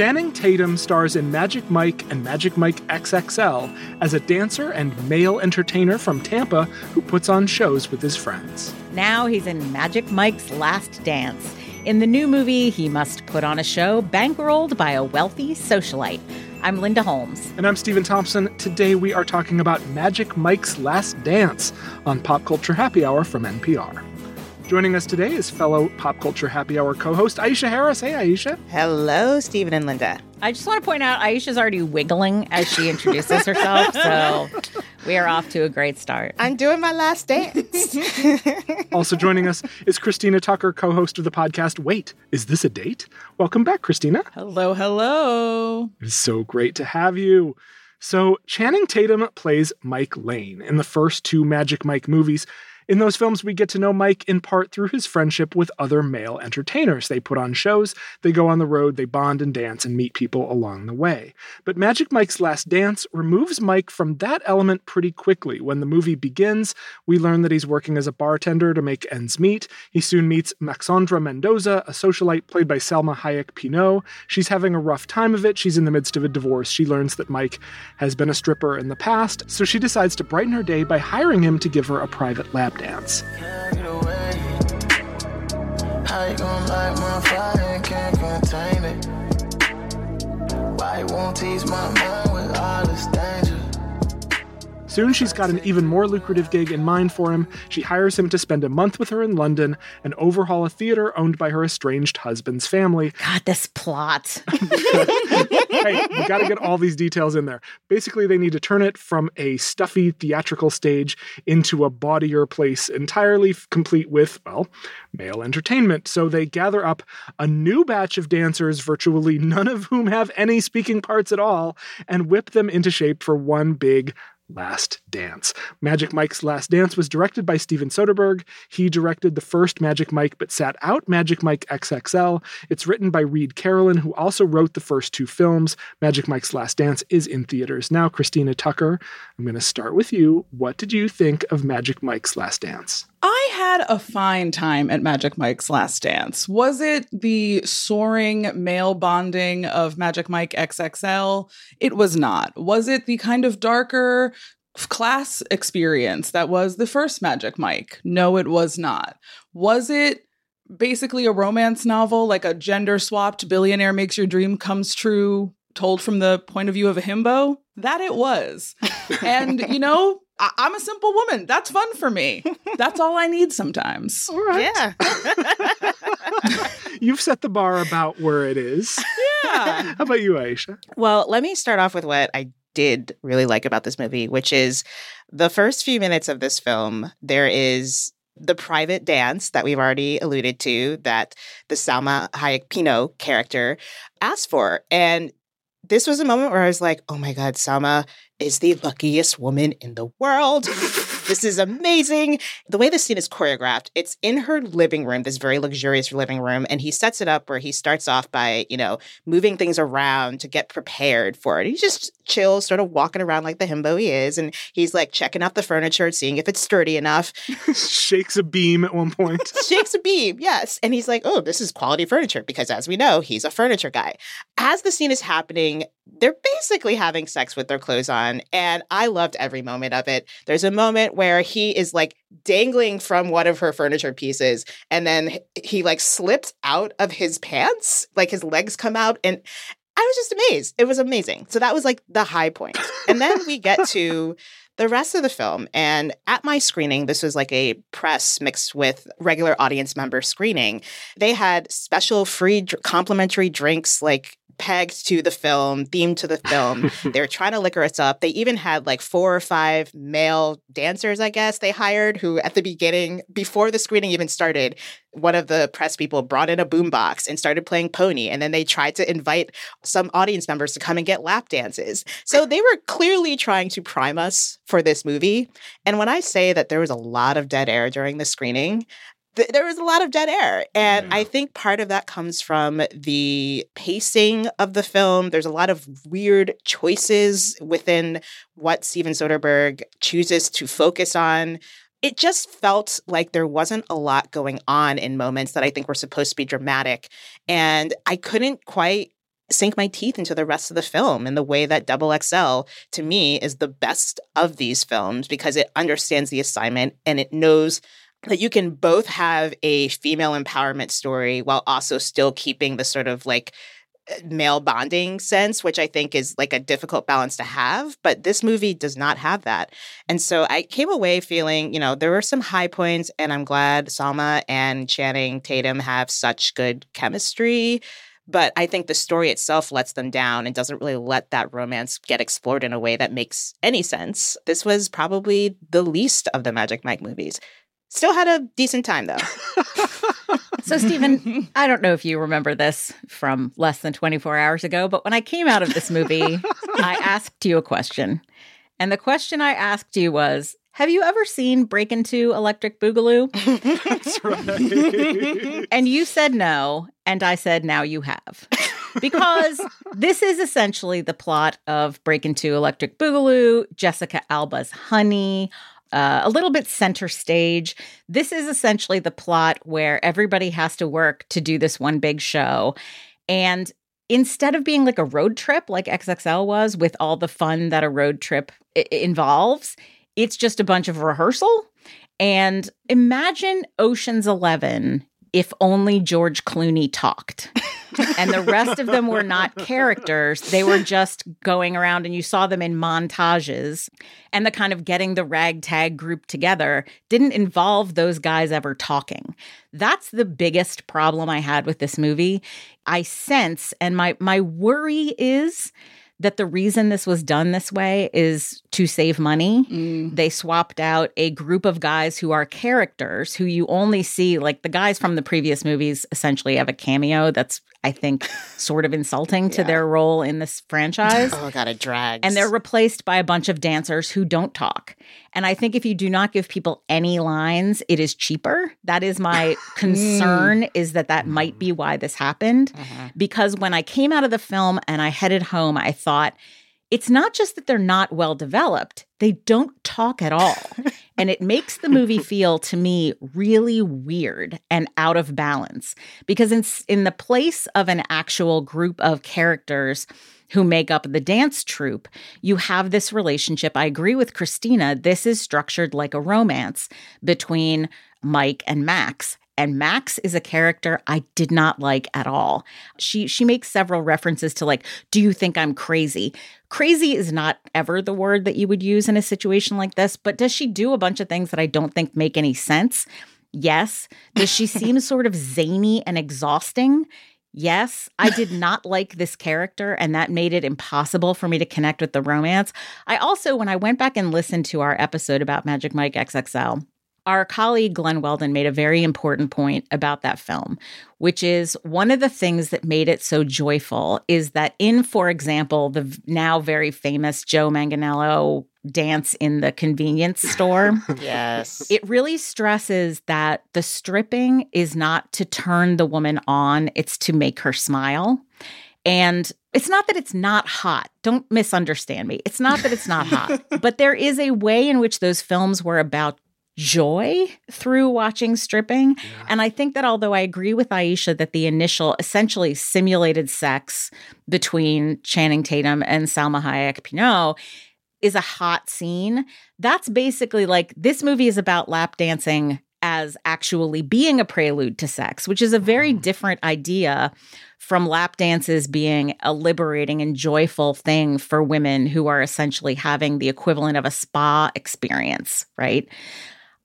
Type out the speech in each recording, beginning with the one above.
Channing Tatum stars in Magic Mike and Magic Mike XXL as a dancer and male entertainer from Tampa who puts on shows with his friends. Now he's in Magic Mike's Last Dance. In the new movie, he must put on a show bankrolled by a wealthy socialite. I'm Linda Holmes. And I'm Stephen Thompson. Today we are talking about Magic Mike's Last Dance on Pop Culture Happy Hour from NPR. Joining us today is fellow Pop Culture Happy Hour co host Aisha Harris. Hey, Aisha. Hello, Stephen and Linda. I just want to point out Aisha's already wiggling as she introduces herself, so we are off to a great start. I'm doing my last dance. also joining us is Christina Tucker, co host of the podcast Wait, Is This a Date? Welcome back, Christina. Hello, hello. It is so great to have you. So, Channing Tatum plays Mike Lane in the first two Magic Mike movies. In those films, we get to know Mike in part through his friendship with other male entertainers. They put on shows, they go on the road, they bond and dance and meet people along the way. But Magic Mike's Last Dance removes Mike from that element pretty quickly. When the movie begins, we learn that he's working as a bartender to make ends meet. He soon meets Maxandra Mendoza, a socialite played by Salma Hayek Pinault. She's having a rough time of it. She's in the midst of a divorce. She learns that Mike has been a stripper in the past, so she decides to brighten her day by hiring him to give her a private lap dance. Soon she's got an even more lucrative gig in mind for him. She hires him to spend a month with her in London and overhaul a theater owned by her estranged husband's family. God, this plot. hey, you got to get all these details in there. Basically, they need to turn it from a stuffy theatrical stage into a bawdier place, entirely complete with, well, male entertainment. So they gather up a new batch of dancers, virtually none of whom have any speaking parts at all, and whip them into shape for one big Last Dance. Magic Mike's Last Dance was directed by Steven Soderbergh. He directed the first Magic Mike but sat out Magic Mike XXL. It's written by Reid Carolin, who also wrote the first two films. Magic Mike's Last Dance is in theaters now. Christina Tucker, I'm going to start with you. What did you think of Magic Mike's Last Dance? I had a fine time at Magic Mike's Last Dance. Was it the soaring male bonding of Magic Mike XXL? It was not. Was it the kind of darker class experience that was the first Magic Mike? No, it was not. Was it basically a romance novel, like a gender swapped billionaire makes your dream comes true, told from the point of view of a himbo? That it was. and, you know, I- am a simple woman. That's fun for me. That's all I need sometimes. All right. Yeah. You've set the bar about where it is. Yeah. How about you, Aisha? Well, let me start off with what I did really like about this movie, which is the first few minutes of this film, there is the private dance that we've already alluded to that the Salma Hayek Pinault character asked for. And this was a moment where I was like, oh my God, Salma is the luckiest woman in the world. this is amazing. The way the scene is choreographed, it's in her living room, this very luxurious living room, and he sets it up where he starts off by, you know, moving things around to get prepared for it. He just chills, sort of walking around like the himbo he is, and he's like checking out the furniture, seeing if it's sturdy enough. Shakes a beam at one point. Shakes a beam, yes. And he's like, oh, this is quality furniture because as we know, he's a furniture guy. As the scene is happening, they're basically having sex with their clothes on. And I loved every moment of it. There's a moment where he is like dangling from one of her furniture pieces and then he like slips out of his pants, like his legs come out. And I was just amazed. It was amazing. So that was like the high point. And then we get to the rest of the film. And at my screening, this was like a press mixed with regular audience member screening. They had special free complimentary drinks like pegged to the film, themed to the film. they were trying to liquor us up. They even had like four or five male dancers, I guess, they hired who at the beginning, before the screening even started, one of the press people brought in a boombox and started playing pony. And then they tried to invite some audience members to come and get lap dances. So they were clearly trying to prime us for this movie. And when I say that there was a lot of dead air during the screening, th- there was a lot of dead air. And yeah. I think part of that comes from the pacing of the film. There's a lot of weird choices within what Steven Soderbergh chooses to focus on it just felt like there wasn't a lot going on in moments that I think were supposed to be dramatic. And I couldn't quite sink my teeth into the rest of the film in the way that Double XL to me is the best of these films because it understands the assignment and it knows that you can both have a female empowerment story while also still keeping the sort of like uh, male bonding sense, which I think is like a difficult balance to have. But this movie does not have that. And so I came away feeling, you know, there were some high points, and I'm glad Salma and Channing Tatum have such good chemistry. But I think the story itself lets them down and doesn't really let that romance get explored in a way that makes any sense. This was probably the least of the Magic Mike movies. Still had a decent time though. so, Stephen, I don't know if you remember this from less than 24 hours ago, but when I came out of this movie, I asked you a question. And the question I asked you was Have you ever seen Breakin' 2 Electric Boogaloo? That's right. and you said no. And I said, Now you have. because this is essentially the plot of Breakin' 2 Electric Boogaloo, Jessica Alba's Honey, uh, a little bit center stage. This is essentially the plot where everybody has to work to do this one big show. And instead of being like a road trip like XXL was with all the fun that a road trip I- involves, it's just a bunch of rehearsal. And imagine Ocean's 11 if only George Clooney talked. and the rest of them were not characters. They were just going around and you saw them in montages. And the kind of getting the ragtag group together didn't involve those guys ever talking. That's the biggest problem I had with this movie. I sense, and my my worry is that the reason this was done this way is to save money. Mm. They swapped out a group of guys who are characters who you only see, like the guys from the previous movies, essentially have a cameo that's I think, sort of insulting yeah. to their role in this franchise. oh, God, it drags. And they're replaced by a bunch of dancers who don't talk. And I think if you do not give people any lines, it is cheaper. That is my concern, is that that might be why this happened. Uh-huh. Because when I came out of the film and I headed home, I thought, it's not just that they're not well developed, they don't talk at all. and it makes the movie feel to me really weird and out of balance because in in the place of an actual group of characters who make up the dance troupe, you have this relationship. I agree with Christina. This is structured like a romance between Mike and Max. And Max is a character I did not like at all. She she makes several references to like, do you think I'm crazy? Crazy is not ever the word that you would use in a situation like this, but does she do a bunch of things that I don't think make any sense? Yes. Does she seem sort of zany and exhausting? Yes, I did not like this character, and that made it impossible for me to connect with the romance. I also, when I went back and listened to our episode about Magic Mike XXL, our colleague Glen Weldon made a very important point about that film, which is one of the things that made it so joyful is that in, for example, the now very famous Joe Manganiello dance in the convenience store. yes. It really stresses that the stripping is not to turn the woman on, it's to make her smile. And it's not that it's not hot. Don't misunderstand me. It's not that it's not hot, but there is a way in which those films were about joy through watching stripping. Yeah. And I think that although I agree with Aisha that the initial essentially simulated sex between Channing Tatum and Salma Hayek Pinault is a hot scene, that's basically like this movie is about lap dancing as actually being a prelude to sex, which is a very different idea from lap dances being a liberating and joyful thing for women who are essentially having the equivalent of a spa experience, right?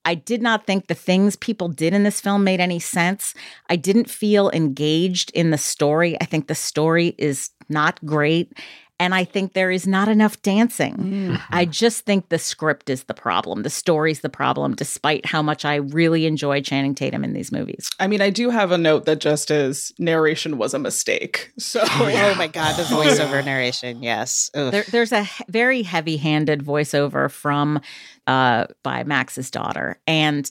I did not think the things people did in this film made any sense. I didn't feel engaged in the story. I think the story is not great. And I think there is not enough dancing. Mm. I just think the script is the problem. The story's the problem, despite how much I really enjoy Channing Tatum in these movies. I mean, I do have a note that just as narration was a mistake. So, Oh my god, the voiceover narration. Yes. There, there's a he- very heavy-handed voiceover from uh, by Max's daughter, and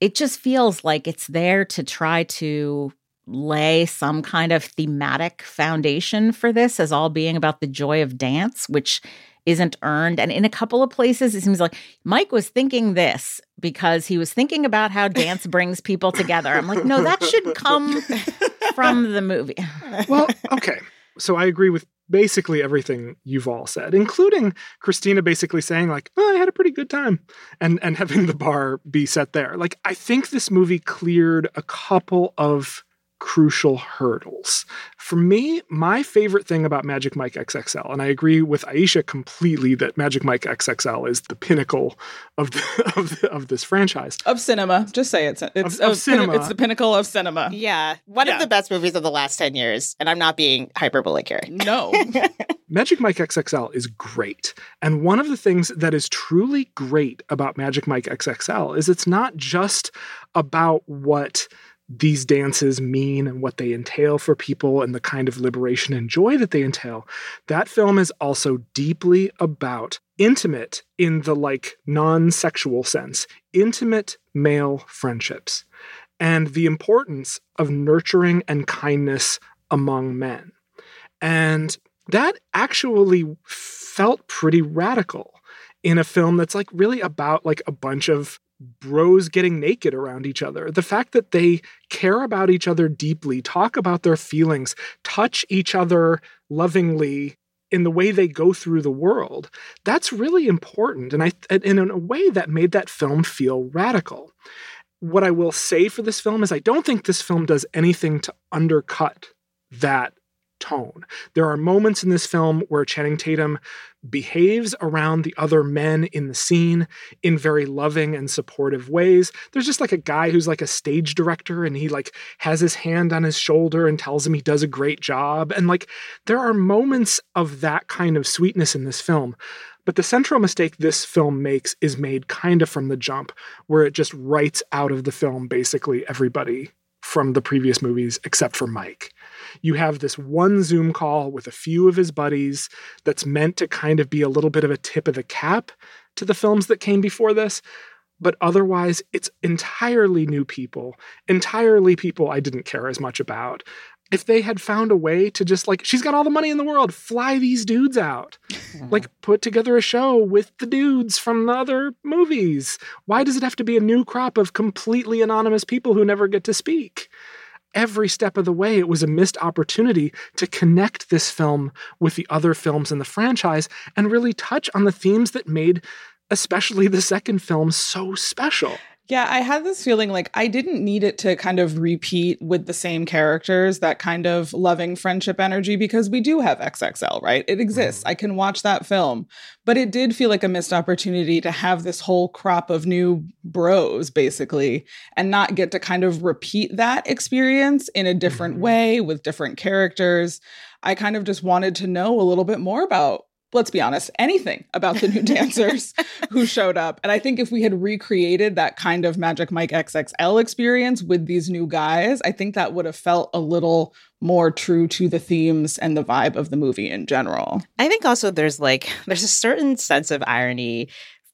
it just feels like it's there to try to lay some kind of thematic foundation for this as all being about the joy of dance, which isn't earned. And in a couple of places, it seems like Mike was thinking this because he was thinking about how dance brings people together. I'm like, no, that should come from the movie. well, okay. So I agree with basically everything you've all said, including Christina basically saying like, oh, "I had a pretty good time," and and having the bar be set there. Like, I think this movie cleared a couple of crucial hurdles. For me, my favorite thing about Magic Mike XXL, and I agree with Aisha completely that Magic Mike XXL is the pinnacle of the, of, the, of this franchise. of cinema, just say it. It's Of- of cinema. It's the pinnacle of cinema. yeah, one Yeah. of the best movies of the last 10 years. And I'm not being hyperbolic here. No. Magic Mike XXL is great. And one of the things that is truly great about Magic Mike XXL is it's not just about what these dances mean and what they entail for people and the kind of liberation and joy that they entail. That film is also deeply about intimate in the like non-sexual sense, intimate male friendships and the importance of nurturing and kindness among men. And that actually felt pretty radical in a film that's like really about like a bunch of bros getting naked around each other. The fact that they care about each other deeply, talk about their feelings, touch each other lovingly in the way they go through the world. That's really important and I and in a way that made that film feel radical. What I will say for this film is I don't think this film does anything to undercut that tone. There are moments in this film where Channing Tatum behaves around the other men in the scene in very loving and supportive ways. There's just like a guy who's like a stage director and he like has his hand on his shoulder and tells him he does a great job and like there are moments of that kind of sweetness in this film. But the central mistake this film makes is made kind of from the jump, where it just writes out of the film basically everybody from the previous movies except for Mike. You have this one Zoom call with a few of his buddies that's meant to kind of be a little bit of a tip of the cap to the films that came before this. But otherwise, it's entirely new people, entirely people I didn't care as much about. If they had found a way to just like, she's got all the money in the world, fly these dudes out, like put together a show with the dudes from the other movies. Why does it have to be a new crop of completely anonymous people who never get to speak? Every step of the way, it was a missed opportunity to connect this film with the other films in the franchise and really touch on the themes that made, especially the second film, so special. Yeah, I had this feeling like I didn't need it to kind of repeat with the same characters, that kind of loving friendship energy, because we do have XXL, right? It exists. I can watch that film. But it did feel like a missed opportunity to have this whole crop of new bros, basically, and not get to kind of repeat that experience in a different Mhm. way with different characters. I kind of just wanted to know a little bit more about let's be honest, anything about the new dancers who showed up. And I think if we had recreated that kind of Magic Mike XXL experience with these new guys, I think that would have felt a little more true to the themes and the vibe of the movie in general. I think also there's like there's a certain sense of irony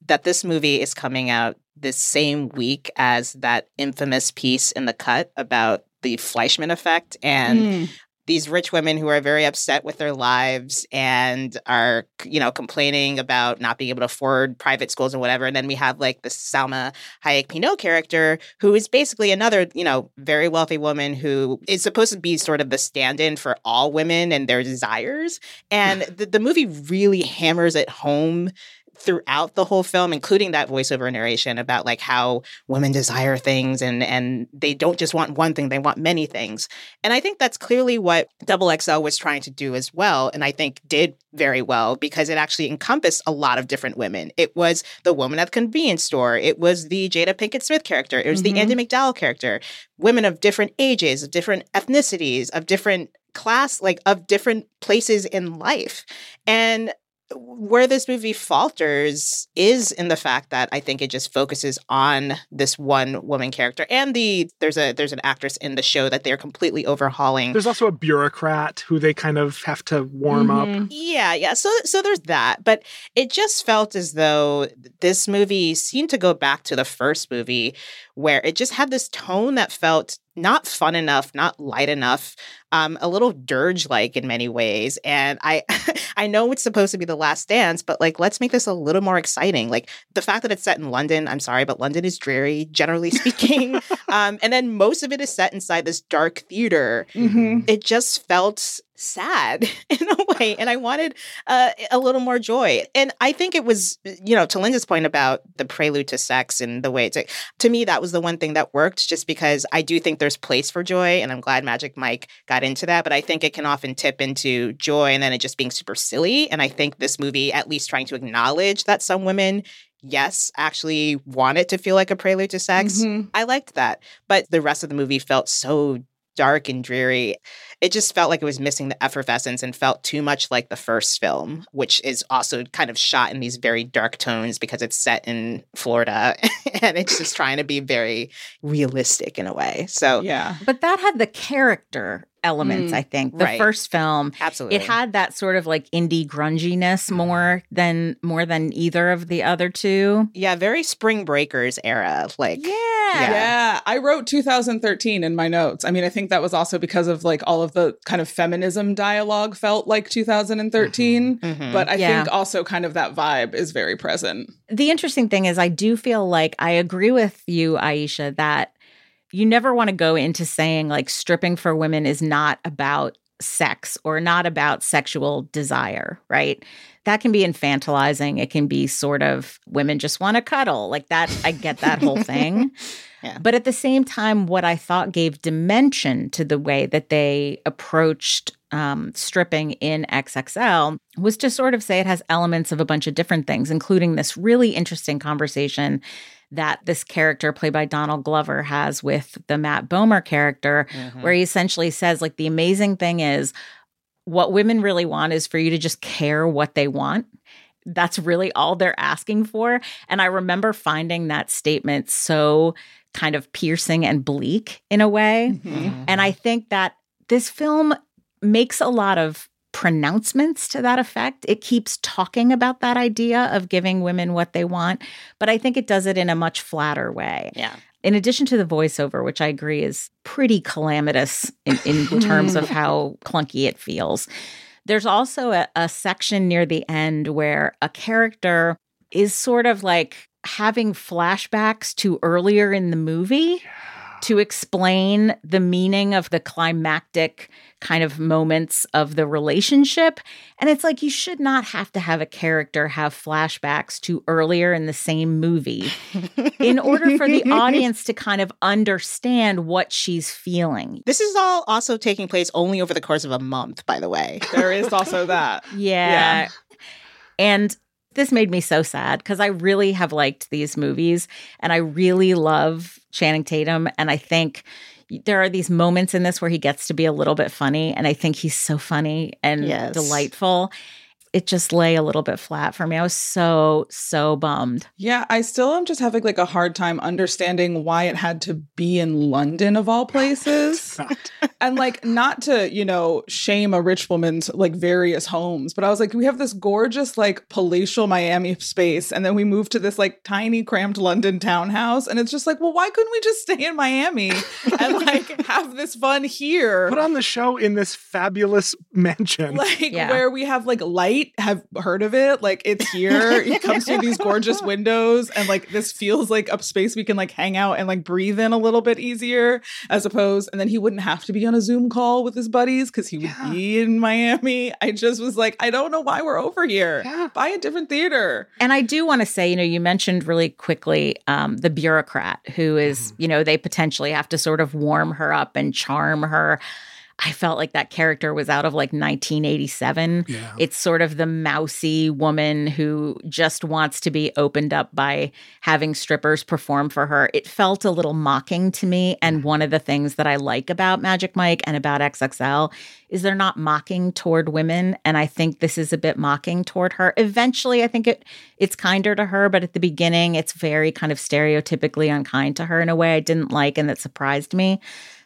that this movie is coming out this same week as that infamous piece in the cut about the Fleishman effect and Mm. These rich women who are very upset with their lives and are you know complaining about not being able to afford private schools and whatever and then we have like the Salma Hayek Pinault character who is basically another you know very wealthy woman who is supposed to be sort of the stand-in for all women and their desires. And the, the movie really hammers it home throughout the whole film, including that voiceover narration about like how women desire things and and they don't just want one thing, they want many things. And I think that's clearly what Double XL was trying to do as well. And I think did very well because it actually encompassed a lot of different women. It was the woman at the convenience store. It was the Jada Pinkett Smith character. It was Mhm. the Andie MacDowell character. Women of different ages, of different ethnicities, of different class, like of different places in life. And where this movie falters is in the fact that I think it just focuses on this one woman character and the there's a there's an actress in the show that they're completely overhauling. There's also a bureaucrat who they kind of have to warm up. Mhm. Yeah, yeah. So so there's that, but it just felt as though this movie seemed to go back to the first movie where it just had this tone that felt not fun enough, not light enough, um, a little dirge like in many ways. And I I know it's supposed to be the last dance, but like let's make this a little more exciting. Like the fact that it's set in London, I'm sorry, but London is dreary, generally speaking. um, and then most of it is set inside this dark theater Mhm. it just felt sad in a way and i wanted uh, a little more joy and i think it was you know to linda's point about the prelude to sex and the way it's to me that was the one thing that worked just because i do think there's place for joy and i'm glad magic mike got into that but i think it can often tip into joy and then it just being super silly and i think this movie at least trying to acknowledge that some women yes actually want it to feel like a prelude to sex Mhm. I liked that. But the rest of the movie felt so dark and dreary. It just felt like it was missing the effervescence and felt too much like the first film, which is also kind of shot in these very dark tones because it's set in Florida and it's just trying to be very realistic in a way. So, Yeah. But that had the character elements, Mm, I think. The right. first film, absolutely. it had that sort of like indie grunginess more than more than either of the other two. yeah, very Spring Breakers era. Like, Yeah. Yeah. Yeah, I wrote 2013 in my notes. I mean, I think that was also because of like all of the kind of feminism dialogue felt like 2013, mhm. but I Yeah. think also kind of that vibe is very present. The interesting thing is I do feel like I agree with you, Aisha, that you never want to go into saying like stripping for women is not about sex or not about sexual desire, right? That can be infantilizing. It can be sort of women just want to cuddle. Like that, I get that whole thing. Yeah. But at the same time, what I thought gave dimension to the way that they approached um, stripping in XXL was to sort of say it has elements of a bunch of different things, including this really interesting conversation that this character played by Donald Glover has with the Matt Bomer character, Mhm. where he essentially says, like, the amazing thing is what women really want is for you to just care what they want. That's really all they're asking for. And I remember finding that statement so kind of piercing and bleak in a way. Mhm. And I think that this film makes a lot of pronouncements to that effect. It keeps talking about that idea of giving women what they want, but I think it does it in a much flatter way. yeah. In addition to the voiceover, which I agree is pretty calamitous in, in terms of how clunky it feels, there's also a, a section near the end where a character is sort of like having flashbacks to earlier in the movie to explain the meaning of the climactic kind of moments of the relationship. And it's like you should not have to have a character have flashbacks to earlier in the same movie in order for the audience to kind of understand what she's feeling. This is all also taking place only over the course of a month, by the way. There is also that. Yeah. And this made me so sad because I really have liked these movies and I really love Channing Tatum. And I think there are these moments in this where he gets to be a little bit funny. And I think he's so funny and Yes. delightful. It just lay a little bit flat for me. I was so, so bummed. Yeah, I still am just having like a hard time understanding why it had to be in London of all places. and like not to, you know, shame a rich woman's like various homes, but I was like, we have this gorgeous like palatial Miami space, and then we move to this like tiny cramped London townhouse, and it's just like, well, why couldn't we just stay in Miami and like have this fun here? Put on the show in this fabulous mansion. like Yeah. where we have like light might have heard of it. Like it's here. it comes through these gorgeous windows, and like this feels like a space we can like hang out and like breathe in a little bit easier, as opposed. And then he wouldn't have to be on a Zoom call with his buddies because he would Yeah. be in Miami. I just was like, I don't know why we're over here. Yeah. Buy a different theater. And I do want to say, you know, you mentioned really quickly um, the bureaucrat who is, you know, they potentially have to sort of warm her up and charm her. I felt like that character was out of like 1987. Yeah. It's sort of the mousy woman who just wants to be opened up by having strippers perform for her. It felt a little mocking to me. And one of the things that I like about Magic Mike and about XXL is they're not mocking toward women. And I think this is a bit mocking toward her. Eventually, I think it it's kinder to her, but at the beginning, it's very kind of stereotypically unkind to her in a way I didn't like and that surprised me.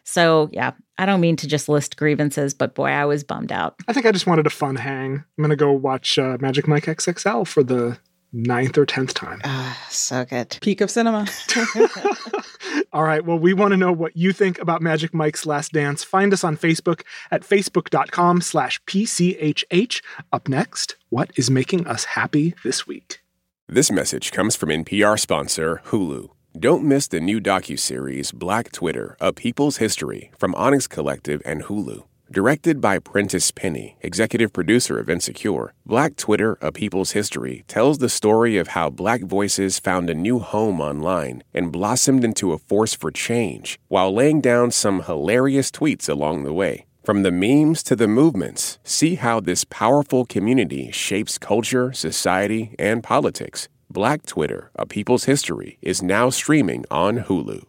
So yeah, I don't mean to just list grievances, but boy, I was bummed out. I think I just wanted a fun hang. I'm going to go watch uh, Magic Mike XXL for the ninth or tenth time. Ah, so good. Peak of cinema. All right. Well, we want to know what you think about Magic Mike's Last Dance. Find us on Facebook at facebook.com slash PCHH. Up next, what is making us happy this week? This message comes from NPR sponsor Hulu. Don't miss the new docuseries Black Twitter: A People's History from Onyx Collective and Hulu. Directed by Prentice Penny, executive producer of Insecure, Black Twitter: A People's History tells the story of how black voices found a new home online and blossomed into a force for change while laying down some hilarious tweets along the way. From the memes to the movements, see how this powerful community shapes culture, society, and politics. Black Twitter, A People's History, is now streaming on Hulu.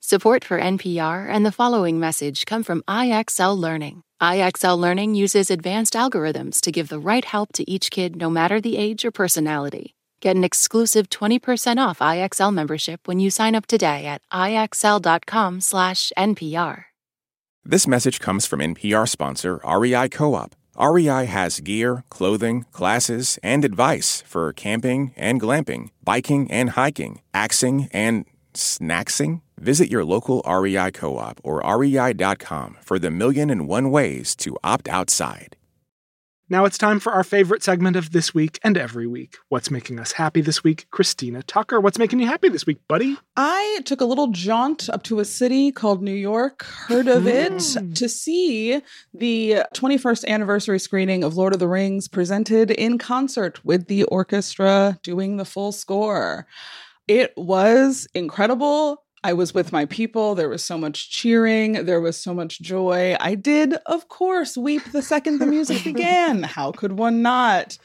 Support for NPR and the following message come from IXL Learning. IXL Learning uses advanced algorithms to give the right help to each kid no matter the age or personality. Get an exclusive 20% off IXL membership when you sign up today at IXL.com slash NPR. This message comes from NPR sponsor REI Co op. REI has gear, clothing, classes, and advice for camping and glamping, biking and hiking, axing and snacksing. Visit your local REI co op or rei.com for the million and one ways to opt outside. Now it's time for our favorite segment of this week and every week. What's making us happy this week? Christina Tucker, what's making you happy this week, buddy? I took a little jaunt up to a city called New York, heard of it, Hmm. to see the 21st anniversary screening of Lord of the Rings presented in concert with the orchestra doing the full score. It was incredible. I was with my people. There was so much cheering. There was so much joy. I did, of course, weep the second the music began. How could one not?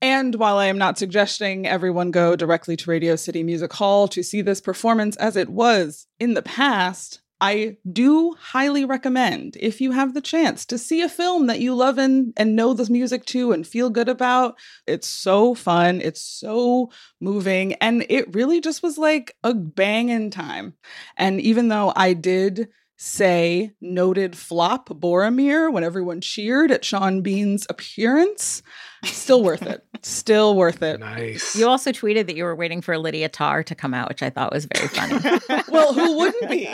And while I am not suggesting everyone go directly to Radio City Music Hall to see this performance as it was in the past, I do highly recommend, if you have the chance, to see a film that you love and, and know the music to and feel good about. It's so fun. It's so moving. And it really just was like a bang in time. And even though I did say noted flop Boromir when everyone cheered at Sean Bean's appearance, still worth it. Still worth it. Nice. You also tweeted that you were waiting for Lydia Tár to come out, which I thought was very funny. Well, who wouldn't be?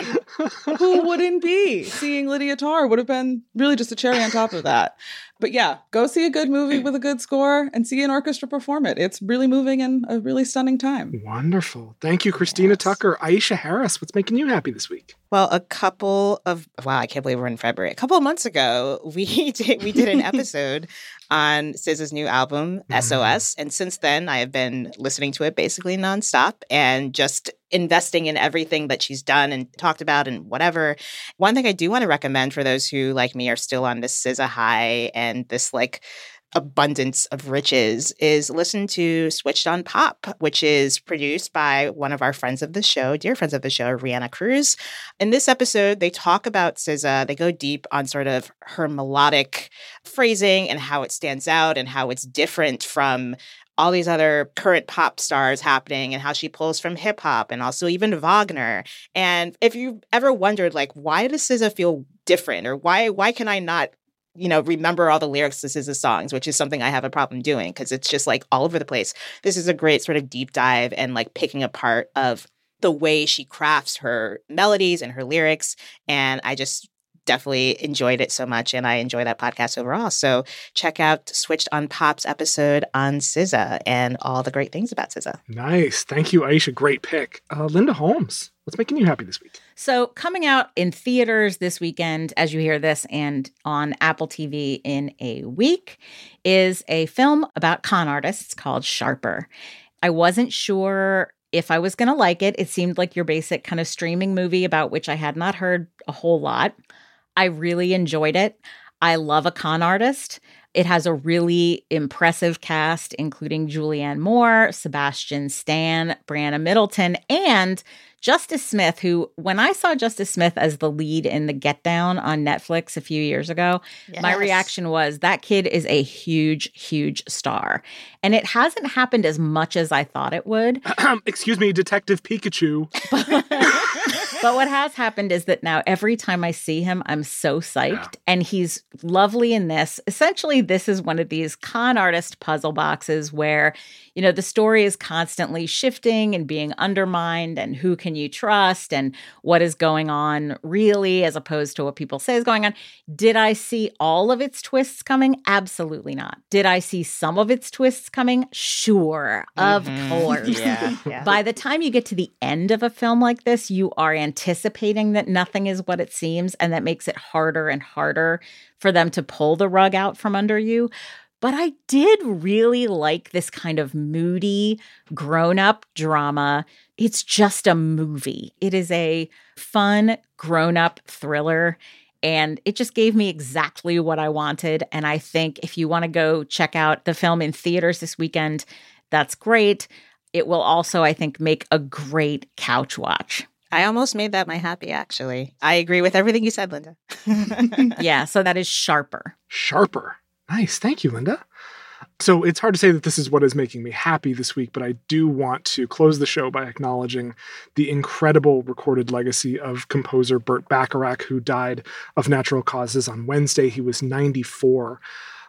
who wouldn't be? Seeing Lydia Tár would have been really just a cherry on top of that. But yeah, go see a good movie with a good score and see an orchestra perform it. It's really moving and a really stunning time. Wonderful. Thank you, Christina Yes. Tucker. Aisha Harris, what's making you happy this week? Well, a couple of wow, I can't believe we're in February. A couple of months ago, we did we did an episode on SZA's new album Mhm. SOS, and since then I have been listening to it basically nonstop and just investing in everything that she's done and talked about and whatever. One thing I do want to recommend for those who like me are still on this SZA high and this like abundance of riches is listen to Switched on Pop, which is produced by one of our friends of the show, dear friends of the show, Reanna Cruz. In this episode, they talk about SZA. They go deep on sort of her melodic phrasing and how it stands out and how it's different from all these other current pop stars happening and how she pulls from hip hop and also even Wagner. And if you've ever wondered like why does SZA feel different or why why can I not you know, remember all the lyrics to SZA songs, which is something I have a problem doing because it's just like all over the place. This is a great sort of deep dive and like picking apart of the way she crafts her melodies and her lyrics. And I just definitely enjoyed it so much and I enjoy that podcast overall. So check out Switched on Pop's episode on SZA and all the great things about SZA. Nice. Thank you, Aisha. Great pick. Uh, Linda Holmes, what's making you happy this week? So, coming out in theaters this weekend, as you hear this, and on Apple TV in a week, is a film about con artists called Sharper. I wasn't sure if I was going to like it. It seemed like your basic kind of streaming movie about which I had not heard a whole lot. I really enjoyed it. I love a con artist. It has a really impressive cast, including Julianne Moore, Sebastian Stan, Briana Middleton, and Justice Smith, who, when I saw Justice Smith as the lead in The Get Down on Netflix a few years ago, yes. my reaction was that kid is a huge, huge star. And it hasn't happened as much as I thought it would. Excuse me, Detective Pikachu. but what has happened is that now every time I see him, I'm so psyched. Yeah. And he's lovely in this. Essentially, this is one of these con artist puzzle boxes where, you know, the story is constantly shifting and being undermined, and who can you trust, and what is going on really, as opposed to what people say is going on. Did I see all of its twists coming? Absolutely not. Did I see some of its twists coming? Sure, mm-hmm. of course. Yeah, yeah. By the time you get to the end of a film like this, you are anticipating that nothing is what it seems, and that makes it harder and harder for them to pull the rug out from under you. But I did really like this kind of moody, grown up drama. It's just a movie, it is a fun, grown up thriller. And it just gave me exactly what I wanted. And I think if you want to go check out the film in theaters this weekend, that's great. It will also, I think, make a great couch watch. I almost made that my happy, actually. I agree with everything you said, Linda. yeah, so that is sharper. Sharper. Nice. Thank you, Linda. So it's hard to say that this is what is making me happy this week, but I do want to close the show by acknowledging the incredible recorded legacy of composer Burt Bacharach, who died of natural causes on Wednesday. He was 94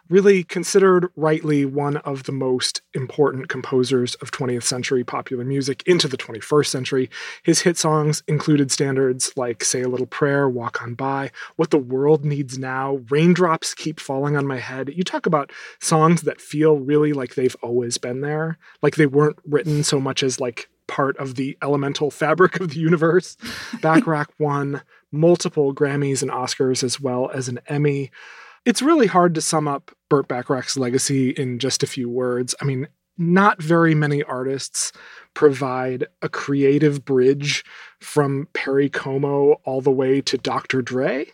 really considered rightly one of the most important composers of 20th century popular music into the 21st century. His hit songs included standards like Say a Little Prayer, Walk on By, What the World Needs Now, Raindrops Keep Falling on My Head. You talk about songs that feel really like they've always been there, like they weren't written so much as like part of the elemental fabric of the universe. Bacharach won multiple Grammys and Oscars as well as an Emmy. It's really hard to sum up Burt Bacharach's legacy in just a few words. I mean, not very many artists provide a creative bridge from Perry Como all the way to Dr. Dre,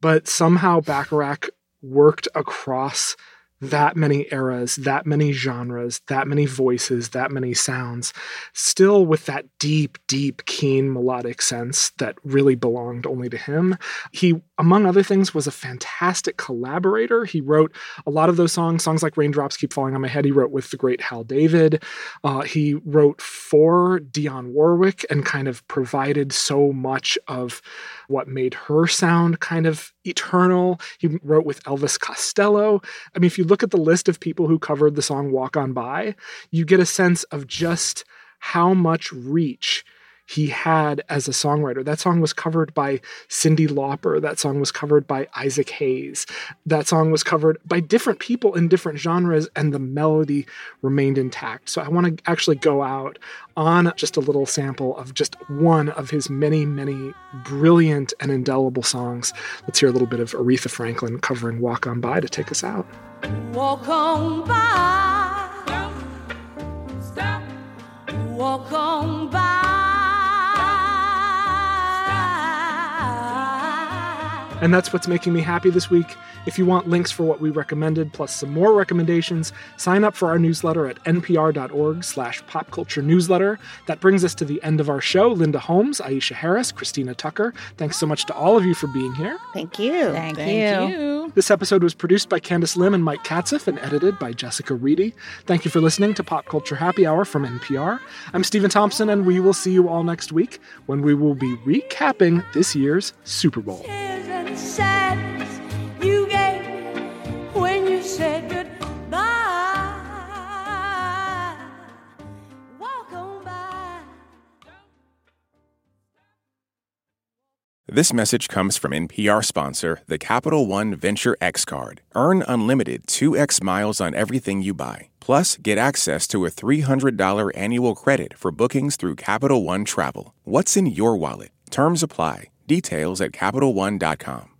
but somehow Bacharach worked across that many eras, that many genres, that many voices, that many sounds, still with that deep, deep, keen melodic sense that really belonged only to him. He, among other things, was a fantastic collaborator. He wrote a lot of those songs, songs like Raindrops Keep Falling on My Head, he wrote with the great Hal David. Uh, he wrote for Dionne Warwick and kind of provided so much of what made her sound kind of eternal. He wrote with Elvis Costello. I mean, if you look at the list of people who covered the song Walk On By, you get a sense of just how much reach he had as a songwriter. That song was covered by Cyndi Lauper. That song was covered by Isaac Hayes. That song was covered by different people in different genres, and the melody remained intact. So I want to actually go out on just a little sample of just one of his many, many brilliant and indelible songs. Let's hear a little bit of Aretha Franklin covering Walk On By to take us out. Walk on by. Stop. Stop. Walk on by. And that's what's making me happy this week. If you want links for what we recommended, plus some more recommendations, sign up for our newsletter at npr.org slash popculturenewsletter. That brings us to the end of our show. Linda Holmes, Aisha Harris, Christina Tucker, thanks so much to all of you for being here. Thank you. Thank, Thank you. you. This episode was produced by Candice Lim and Mike Katzif and edited by Jessica Reedy. Thank you for listening to Pop Culture Happy Hour from NPR. I'm Stephen Thompson, and we will see you all next week when we will be recapping this year's Super Bowl. This message comes from NPR sponsor, the Capital One Venture X Card. Earn unlimited 2x miles on everything you buy. Plus, get access to a $300 annual credit for bookings through Capital One Travel. What's in your wallet? Terms apply. Details at CapitalOne.com.